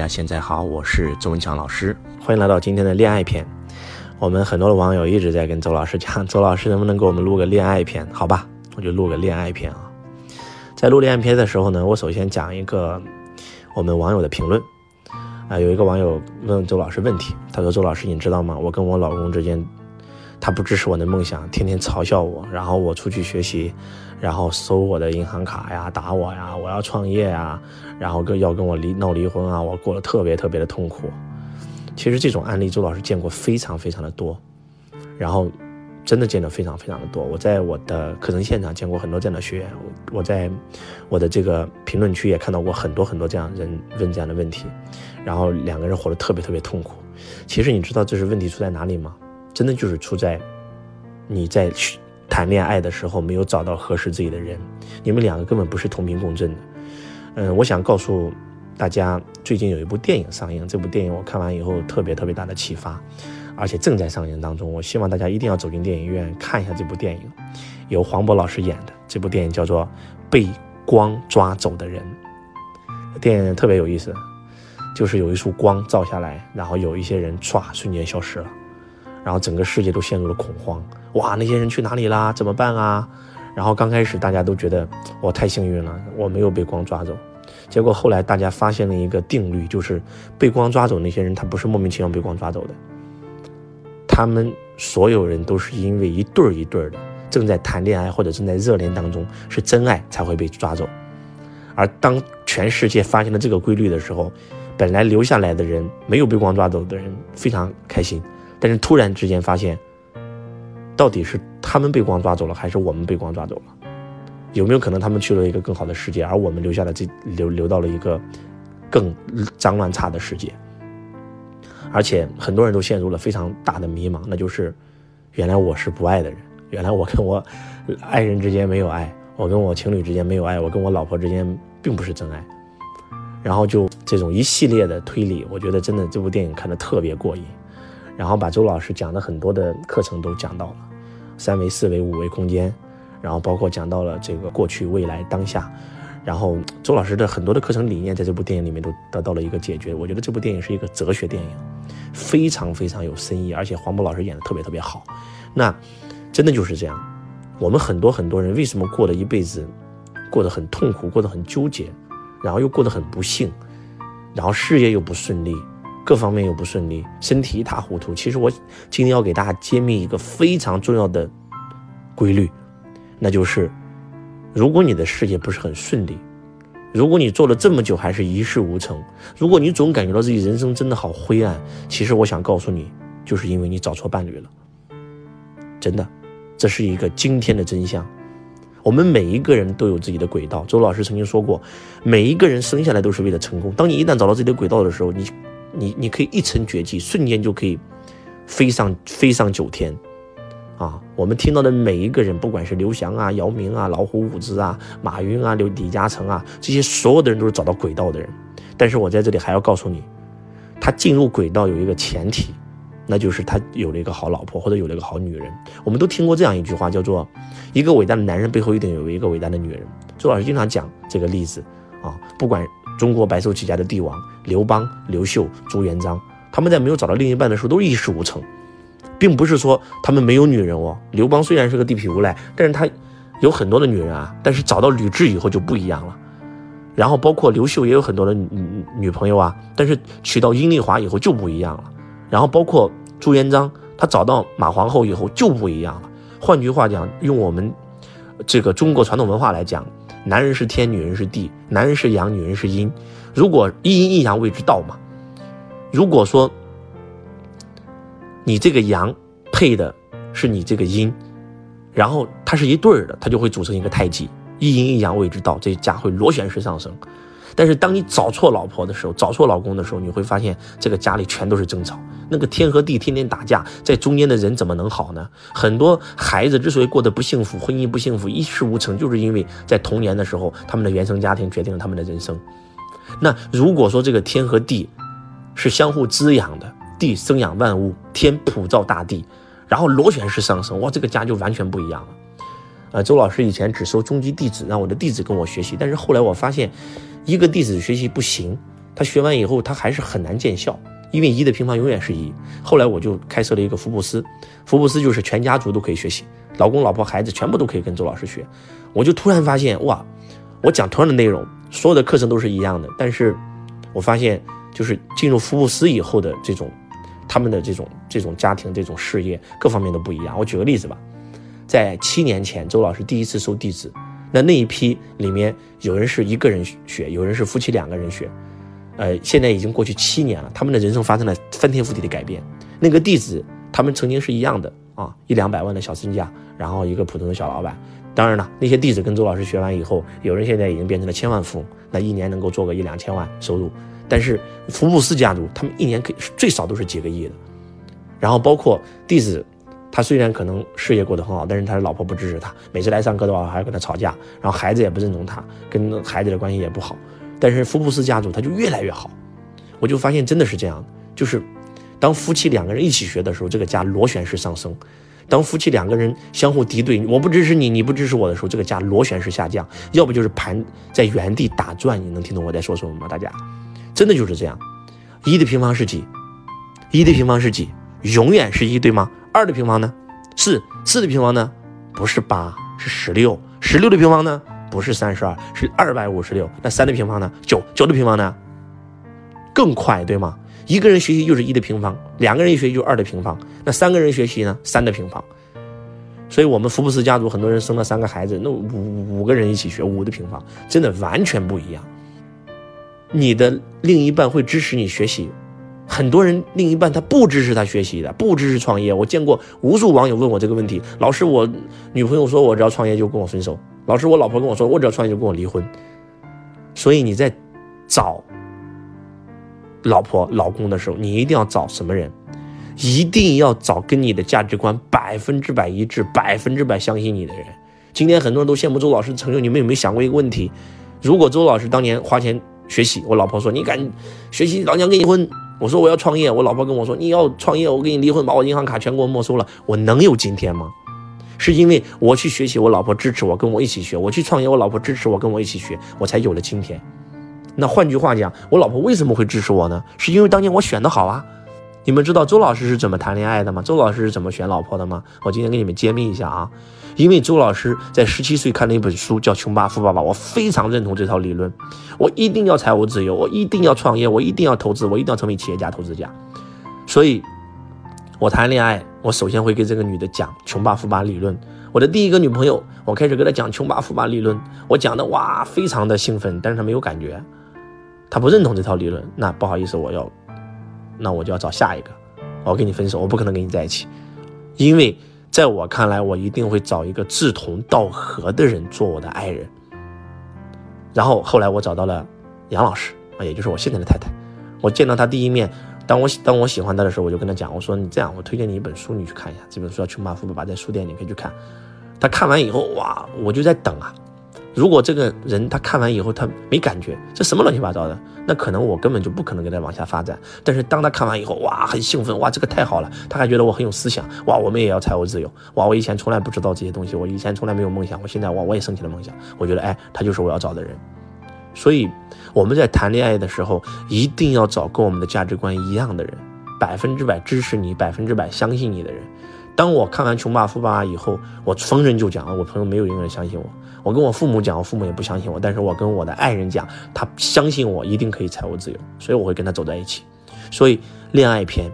大家现在好，我是周文强老师，欢迎来到今天的恋爱篇。我们很多的网友一直在跟周老师讲，周老师能不能给我们录个恋爱篇？好吧，我就录个恋爱篇啊。在录恋爱篇的时候呢，我首先讲一个我们网友的评论啊，有一个网友问周老师问题，他说：“周老师，你知道吗？我跟我老公之间，他不支持我的梦想，天天嘲笑我，然后我出去学习。”然后搜我的银行卡呀，打我呀，我要创业呀，然后跟要跟我离闹离婚啊，我过得特别特别的痛苦。其实这种案例周老师见过非常非常的多，然后真的见得非常非常的多。我在我的课程现场见过很多这样的学员，我在我的这个评论区也看到过很多很多这样人问这样的问题，然后两个人活得特别特别痛苦。其实你知道这是问题出在哪里吗？真的就是出在你在。谈恋爱的时候没有找到合适自己的人，你们两个根本不是同频共振的。嗯，我想告诉大家，最近有一部电影上映，这部电影我看完以后特别特别大的启发，而且正在上映当中。我希望大家一定要走进电影院看一下这部电影，由黄渤老师演的。这部电影叫做《被光抓走的人》，电影特别有意思，就是有一束光照下来，然后有一些人唰瞬间消失了，然后整个世界都陷入了恐慌。哇，那些人去哪里啦？怎么办啊？然后刚开始大家都觉得我太幸运了，我没有被光抓走。结果后来大家发现了一个定律，就是被光抓走那些人，他不是莫名其妙被光抓走的，他们所有人都是因为一对儿一对儿的正在谈恋爱或者正在热恋当中，是真爱才会被抓走。而当全世界发现了这个规律的时候，本来留下来的人没有被光抓走的人非常开心，但是突然之间发现。到底是他们被光抓走了，还是我们被光抓走了？有没有可能他们去了一个更好的世界，而我们留下了这留留到了一个更脏乱差的世界？而且很多人都陷入了非常大的迷茫，那就是原来我是不爱的人，原来我跟我爱人之间没有爱，我跟我情侣之间没有爱，我跟我老婆之间并不是真爱。然后就这种一系列的推理，我觉得真的这部电影看得特别过瘾，然后把周老师讲的很多的课程都讲到了。三维、四维、五维空间，然后包括讲到了这个过去、未来、当下，然后周老师的很多的课程理念在这部电影里面都得到了一个解决。我觉得这部电影是一个哲学电影，非常非常有深意，而且黄渤老师演的特别特别好。那真的就是这样，我们很多很多人为什么过了一辈子过得很痛苦，过得很纠结，然后又过得很不幸，然后事业又不顺利。各方面又不顺利，身体一塌糊涂。其实我今天要给大家揭秘一个非常重要的规律，那就是，如果你的事业不是很顺利，如果你做了这么久还是一事无成，如果你总感觉到自己人生真的好灰暗，其实我想告诉你，就是因为你找错伴侣了。真的，这是一个惊天的真相。我们每一个人都有自己的轨道。周老师曾经说过，每一个人生下来都是为了成功。当你一旦找到自己的轨道的时候，你。你你可以一成绝技，瞬间就可以飞上飞上九天，啊！我们听到的每一个人，不管是刘翔啊、姚明啊、老虎伍兹啊、马云啊、刘李嘉诚啊，这些所有的人都是找到轨道的人。但是我在这里还要告诉你，他进入轨道有一个前提，那就是他有了一个好老婆或者有了一个好女人。我们都听过这样一句话，叫做“一个伟大的男人背后一定有一个伟大的女人”。周老师经常讲这个例子啊，不管。中国白手起家的帝王刘邦、刘秀、朱元璋，他们在没有找到另一半的时候都一事无成，并不是说他们没有女人哦。刘邦虽然是个地痞无赖，但是他有很多的女人啊。但是找到吕雉以后就不一样了。然后包括刘秀也有很多的女女朋友啊，但是娶到阴丽华以后就不一样了。然后包括朱元璋，他找到马皇后以后就不一样了。换句话讲，用我们这个中国传统文化来讲。男人是天，女人是地；男人是阳，女人是阴。如果一阴一阳谓之道嘛。如果说你这个阳配的是你这个阴，然后它是一对儿的，它就会组成一个太极。一阴一阳谓之道，这家会螺旋式上升。但是当你找错老婆的时候，找错老公的时候，你会发现这个家里全都是争吵。那个天和地天天打架，在中间的人怎么能好呢？很多孩子之所以过得不幸福，婚姻不幸福，一事无成，就是因为在童年的时候，他们的原生家庭决定了他们的人生。那如果说这个天和地是相互滋养的，地生养万物，天普照大地，然后螺旋式上升，哇，这个家就完全不一样了。呃，周老师以前只收中级弟子，让我的弟子跟我学习，但是后来我发现，一个弟子学习不行。他学完以后他还是很难见效，因为一的平方永远是一。后来我就开设了一个福布斯，福布斯就是全家族都可以学习，老公、老婆、孩子全部都可以跟周老师学。我就突然发现，哇，我讲同样的内容，所有的课程都是一样的，但是我发现就是进入福布斯以后的这种。他们的这种这种家庭、这种事业各方面都不一样。我举个例子吧，在七年前，周老师第一次收弟子，那那一批里面有人是一个人学，有人是夫妻两个人学。呃，现在已经过去七年了，他们的人生发生了翻天覆地的改变。那个弟子，他们曾经是一样的啊，一两百万的小身价，然后一个普通的小老板。当然了，那些弟子跟周老师学完以后，有人现在已经变成了千万富翁，那一年能够做个一两千万收入。但是福布斯家族，他们一年可以最少都是几个亿的。然后包括弟子，他虽然可能事业过得很好，但是他的老婆不支持他，每次来上课的话还要跟他吵架。然后孩子也不认同他，跟孩子的关系也不好。但是福布斯家族他就越来越好。我就发现真的是这样，就是当夫妻两个人一起学的时候，这个家螺旋式上升；当夫妻两个人相互敌对，我不支持你，你不支持我的时候，这个家螺旋式下降，要不就是盘在原地打转。你能听懂我在说什么吗？大家？真的就是这样，一的平方是几？一的平方是几？永远是一，对吗？二的平方呢？四。四的平方呢？不是八，是十六。十六的平方呢？不是三十二，是二百五十六。那三的平方呢？九。九的平方呢？更快，对吗？一个人学习就是一的平方，两个人学习就是二的平方，那三个人学习呢？三的平方。所以，我们福布斯家族很多人生了三个孩子，那五五个人一起学五的平方，真的完全不一样。你的另一半会支持你学习，很多人另一半他不支持他学习的，不支持创业。我见过无数网友问我这个问题：老师，我女朋友说我只要创业就跟我分手；老师，我老婆跟我说我只要创业就跟我离婚。所以你在找老婆、老公的时候，你一定要找什么人？一定要找跟你的价值观百分之百一致、百分之百相信你的人。今天很多人都羡慕周老师成就，你们有没有想过一个问题？如果周老师当年花钱。学习，我老婆说你敢学习，老娘跟你离婚。我说我要创业，我老婆跟我说你要创业，我跟你离婚，把我银行卡全给我没收了。我能有今天吗？是因为我去学习，我老婆支持我，跟我一起学；我去创业，我老婆支持我，跟我一起学，我才有了今天。那换句话讲，我老婆为什么会支持我呢？是因为当年我选的好啊。你们知道周老师是怎么谈恋爱的吗？周老师是怎么选老婆的吗？我今天给你们揭秘一下啊。因为周老师在十七岁看了一本书，叫《穷爸富爸爸》，我非常认同这套理论。我一定要财务自由，我一定要创业，我一定要投资，我一定要成为企业家、投资家。所以，我谈恋爱，我首先会跟这个女的讲“穷爸富爸”理论。我的第一个女朋友，我开始跟她讲“穷爸富爸”理论，我讲的哇，非常的兴奋，但是她没有感觉，他不认同这套理论。那不好意思，我要，那我就要找下一个，我跟你分手，我不可能跟你在一起，因为。在我看来，我一定会找一个志同道合的人做我的爱人。然后后来我找到了杨老师啊，也就是我现在的太太。我见到她第一面，当我当我喜欢她的时候，我就跟她讲，我说你这样，我推荐你一本书，你去看一下。这本书叫《穷爸富爸爸》，在书店你可以去看。他看完以后，哇，我就在等啊。如果这个人他看完以后他没感觉，这什么乱七八糟的，那可能我根本就不可能跟他往下发展。但是当他看完以后，哇，很兴奋，哇，这个太好了，他还觉得我很有思想，哇，我们也要财务自由，哇，我以前从来不知道这些东西，我以前从来没有梦想，我现在哇，我也升起了梦想，我觉得，哎，他就是我要找的人。所以我们在谈恋爱的时候，一定要找跟我们的价值观一样的人，百分之百支持你，百分之百相信你的人。当我看完《穷爸富爸爸》以后，我逢人就讲我朋友没有一个人相信我。我跟我父母讲，我父母也不相信我。但是我跟我的爱人讲，他相信我一定可以财务自由，所以我会跟他走在一起。所以恋爱篇，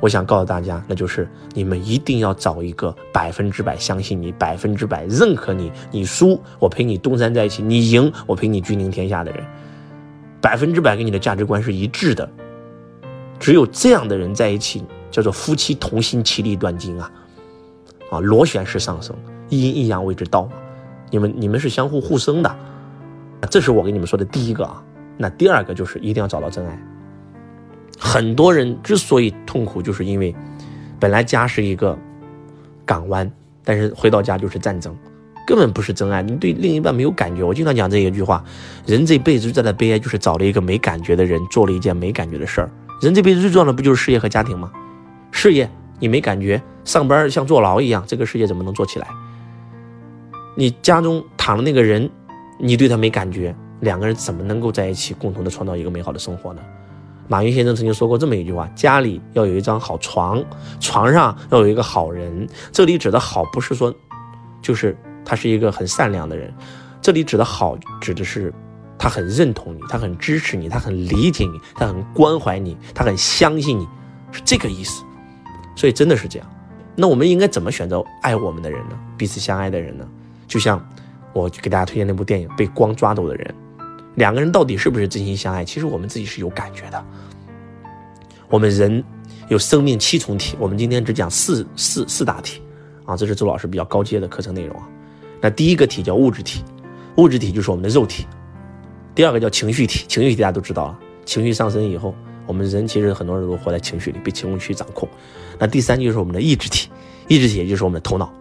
我想告诉大家，那就是你们一定要找一个百分之百相信你、百分之百认可你，你输我陪你东山再起，你赢我陪你君临天下的人，百分之百跟你的价值观是一致的。只有这样的人在一起，叫做夫妻同心，其利断金啊！啊，螺旋式上升，一阴一阳谓之道嘛。你们你们是相互互生的，这是我给你们说的第一个啊。那第二个就是一定要找到真爱。很多人之所以痛苦，就是因为本来家是一个港湾，但是回到家就是战争，根本不是真爱。你对另一半没有感觉。我经常讲这一句话：人这辈子最大的悲哀就是找了一个没感觉的人，做了一件没感觉的事儿。人这辈子最重要的不就是事业和家庭吗？事业你没感觉，上班像坐牢一样，这个世界怎么能做起来？你家中躺的那个人，你对他没感觉，两个人怎么能够在一起共同的创造一个美好的生活呢？马云先生曾经说过这么一句话：家里要有一张好床，床上要有一个好人。这里指的好不是说，就是他是一个很善良的人，这里指的好指的是他很认同你，他很支持你，他很理解你，他很关怀你，他很相信你，是这个意思。所以真的是这样。那我们应该怎么选择爱我们的人呢？彼此相爱的人呢？就像我给大家推荐那部电影《被光抓走的人》。两个人到底是不是真心相爱？其实我们自己是有感觉的。我们人有生命七重体，我们今天只讲四四四大体啊，这是周老师比较高阶的课程内容啊。那第一个体叫物质体，物质体就是我们的肉体；第二个叫情绪体，情绪体大家都知道了，情绪上升以后，我们人其实很多人都活在情绪里，被情绪掌控。那第三就是我们的意志体，意志体也就是我们的头脑。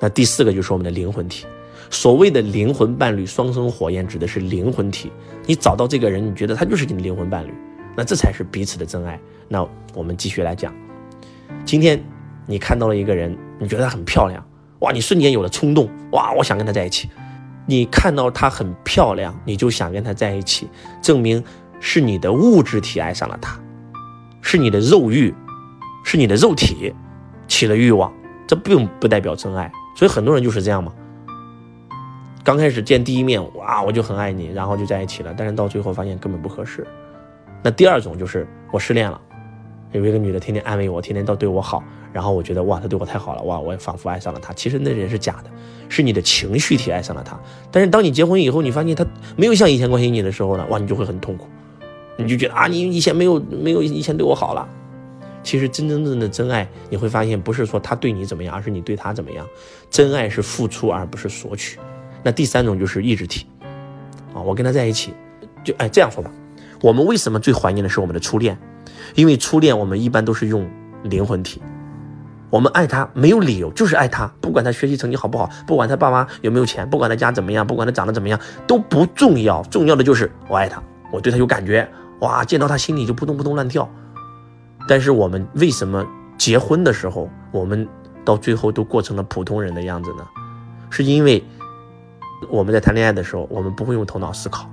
那第四个就是我们的灵魂体。所谓的灵魂伴侣双生火焰，指的是灵魂体。你找到这个人，你觉得他就是你的灵魂伴侣，那这才是彼此的真爱。那我们继续来讲，今天你看到了一个人，你觉得她很漂亮，哇，你瞬间有了冲动，哇，我想跟她在一起。你看到她很漂亮，你就想跟她在一起，证明是你的物质体爱上了她，是你的肉欲，是你的肉体起了欲望，这并不代表真爱。所以很多人就是这样嘛。刚开始见第一面，哇，我就很爱你，然后就在一起了。但是到最后发现根本不合适。那第二种就是我失恋了，有一个女的天天安慰我，天天都对我好，然后我觉得哇，她对我太好了，哇，我也仿佛爱上了她。其实那人是假的，是你的情绪体爱上了她。但是当你结婚以后，你发现他没有像以前关心你的时候呢，哇，你就会很痛苦，你就觉得啊，你以前没有没有以前对我好了。其实真真正正的真爱，你会发现不是说他对你怎么样，而是你对他怎么样。真爱是付出而不是索取。那第三种就是意志体，啊，我跟他在一起，就哎这样说吧，我们为什么最怀念的是我们的初恋？因为初恋我们一般都是用灵魂体，我们爱他没有理由，就是爱他，不管他学习成绩好不好，不管他爸妈有没有钱，不管他家怎么样，不管他长得怎么样都不重要，重要的就是我爱他，我对他有感觉，哇，见到他心里就扑通扑通乱跳。但是我们为什么结婚的时候，我们到最后都过成了普通人的样子呢？是因为。我们在谈恋爱的时候，我们不会用头脑思考，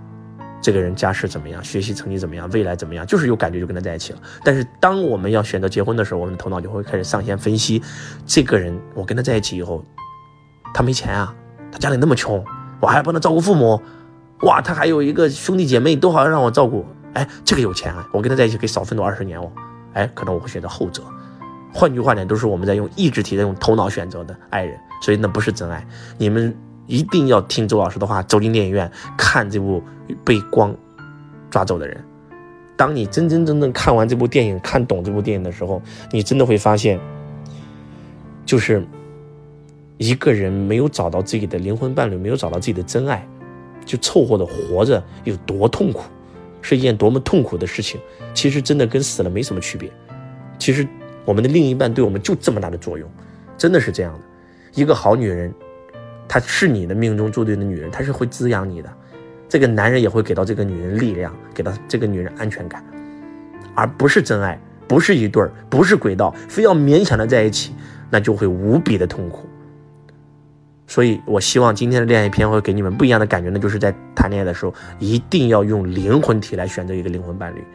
这个人家世怎么样，学习成绩怎么样，未来怎么样，就是有感觉就跟他在一起了。但是当我们要选择结婚的时候，我们的头脑就会开始上线分析，这个人我跟他在一起以后，他没钱啊，他家里那么穷，我还要帮他照顾父母，哇，他还有一个兄弟姐妹都好像让我照顾，哎，这个有钱啊，我跟他在一起可以少奋斗二十年哦，哎，可能我会选择后者。换句话讲，都是我们在用意志体在用头脑选择的爱人，所以那不是真爱。你们。一定要听周老师的话，走进电影院看这部被光抓走的人。当你真真正正看完这部电影，看懂这部电影的时候，你真的会发现，就是一个人没有找到自己的灵魂伴侣，没有找到自己的真爱，就凑合的活着有多痛苦，是一件多么痛苦的事情。其实真的跟死了没什么区别。其实我们的另一半对我们就这么大的作用，真的是这样的。一个好女人。她是你的命中注定的女人，她是会滋养你的。这个男人也会给到这个女人力量，给到这个女人安全感，而不是真爱，不是一对儿，不是轨道，非要勉强的在一起，那就会无比的痛苦。所以，我希望今天的恋爱篇会给你们不一样的感觉那，就是在谈恋爱的时候，一定要用灵魂体来选择一个灵魂伴侣。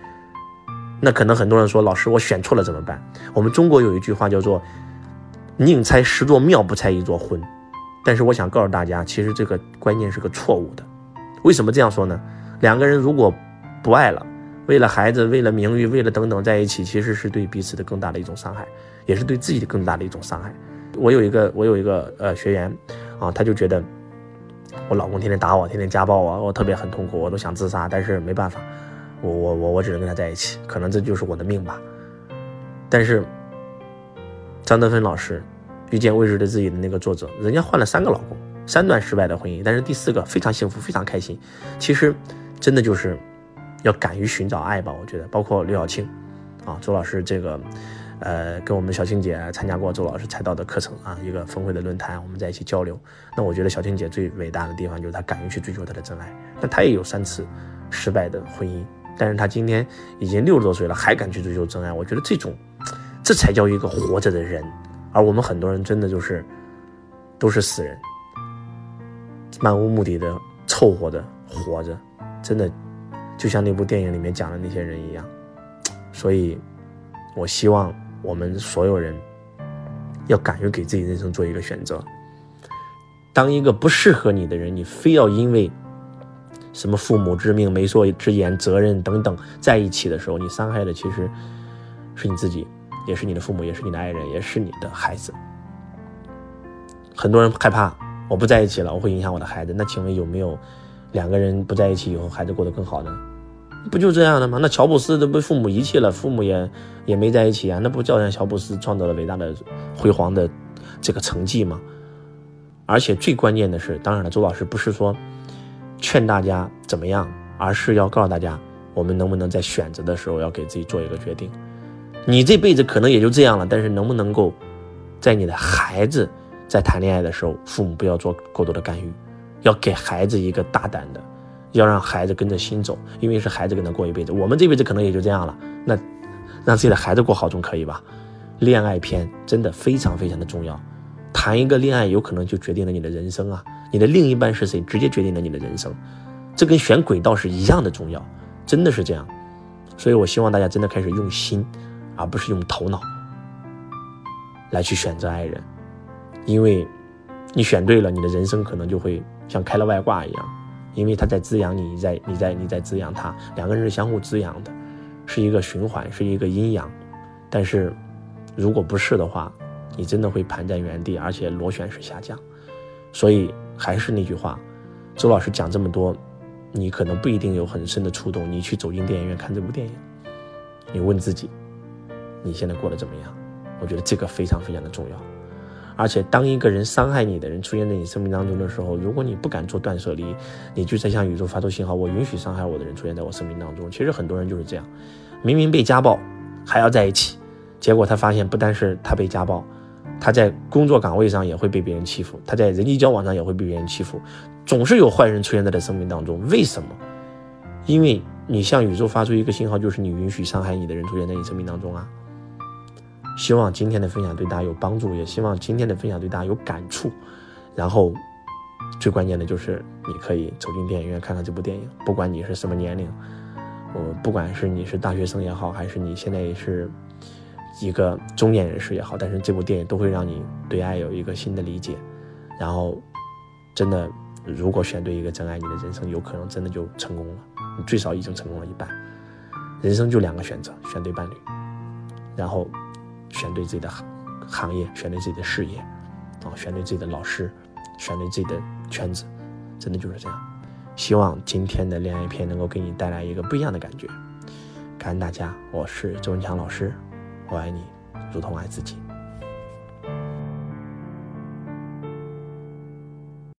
那可能很多人说，老师，我选错了怎么办？我们中国有一句话叫做“宁拆十座庙，不拆一座婚”。但是我想告诉大家，其实这个观念是个错误的。为什么这样说呢？两个人如果不爱了，为了孩子，为了名誉，为了等等在一起，其实是对彼此的更大的一种伤害，也是对自己的更大的一种伤害。我有一个我有一个呃学员啊，他就觉得我老公天天打我，天天家暴我，我特别很痛苦，我都想自杀，但是没办法，我我我我只能跟他在一起，可能这就是我的命吧。但是张德芬老师。遇见未知的自己的那个作者，人家换了三个老公，三段失败的婚姻，但是第四个非常幸福，非常开心。其实，真的就是要敢于寻找爱吧。我觉得，包括刘晓庆，啊，周老师这个，呃，跟我们小青姐参加过周老师才道的课程啊，一个峰会的论坛，我们在一起交流。那我觉得小青姐最伟大的地方就是她敢于去追求她的真爱。那她也有三次失败的婚姻，但是她今天已经六十多岁了，还敢去追求真爱。我觉得这种，这才叫一个活着的人。而我们很多人真的就是，都是死人，漫无目的的凑合的活着，真的就像那部电影里面讲的那些人一样。所以，我希望我们所有人要敢于给自己人生做一个选择。当一个不适合你的人，你非要因为什么父母之命、媒妁之言、责任等等在一起的时候，你伤害的其实是你自己，也是你的父母，也是你的爱人，也是你的孩子。很多人害怕，我不在一起了，我会影响我的孩子。那请问有没有两个人不在一起以后，孩子过得更好呢？不就这样的吗？那乔布斯都被父母遗弃了，父母也也没在一起啊，那不照样乔布斯创造了伟大的辉煌的这个成绩吗？而且最关键的是，当然了，周老师不是说劝大家怎么样，而是要告诉大家，我们能不能在选择的时候要给自己做一个决定。你这辈子可能也就这样了，但是能不能够在你的孩子在谈恋爱的时候，父母不要做过多的干预，要给孩子一个大胆的。要让孩子跟着心走，因为是孩子跟他过一辈子。我们这辈子可能也就这样了，那让自己的孩子过好总可以吧？恋爱篇真的非常非常的重要，谈一个恋爱有可能就决定了你的人生啊！你的另一半是谁，直接决定了你的人生，这跟选轨道是一样的重要，真的是这样。所以我希望大家真的开始用心，而不是用头脑来去选择爱人，因为你选对了，你的人生可能就会像开了外挂一样。因为他在滋养你，你在你在你在滋养他，两个人是相互滋养的，是一个循环，是一个阴阳。但是，如果不是的话，你真的会盘在原地，而且螺旋式下降。所以还是那句话，周老师讲这么多，你可能不一定有很深的触动。你去走进电影院看这部电影，你问自己，你现在过得怎么样？我觉得这个非常非常的重要。而且，当一个人伤害你的人出现在你生命当中的时候，如果你不敢做断舍离，你就在向宇宙发出信号：我允许伤害我的人出现在我生命当中。其实很多人就是这样，明明被家暴，还要在一起，结果他发现不单是他被家暴，他在工作岗位上也会被别人欺负，他在人际交往上也会被别人欺负，总是有坏人出现在他生命当中。为什么？因为你向宇宙发出一个信号，就是你允许伤害你的人出现在你生命当中啊。希望今天的分享对大家有帮助，也希望今天的分享对大家有感触。然后，最关键的就是你可以走进电影院看看这部电影，不管你是什么年龄，我不管是你是大学生也好，还是你现在也是一个中年人士也好，但是这部电影都会让你对爱有一个新的理解。然后，真的，如果选对一个真爱，你的人生有可能真的就成功了，你最少已经成功了一半。人生就两个选择，选对伴侣，然后。选对自己的行行业，选对自己的事业，啊，选对自己的老师，选对自己的圈子，真的就是这样。希望今天的恋爱片能够给你带来一个不一样的感觉。感恩大家，我是周文强老师，我爱你，如同爱自己。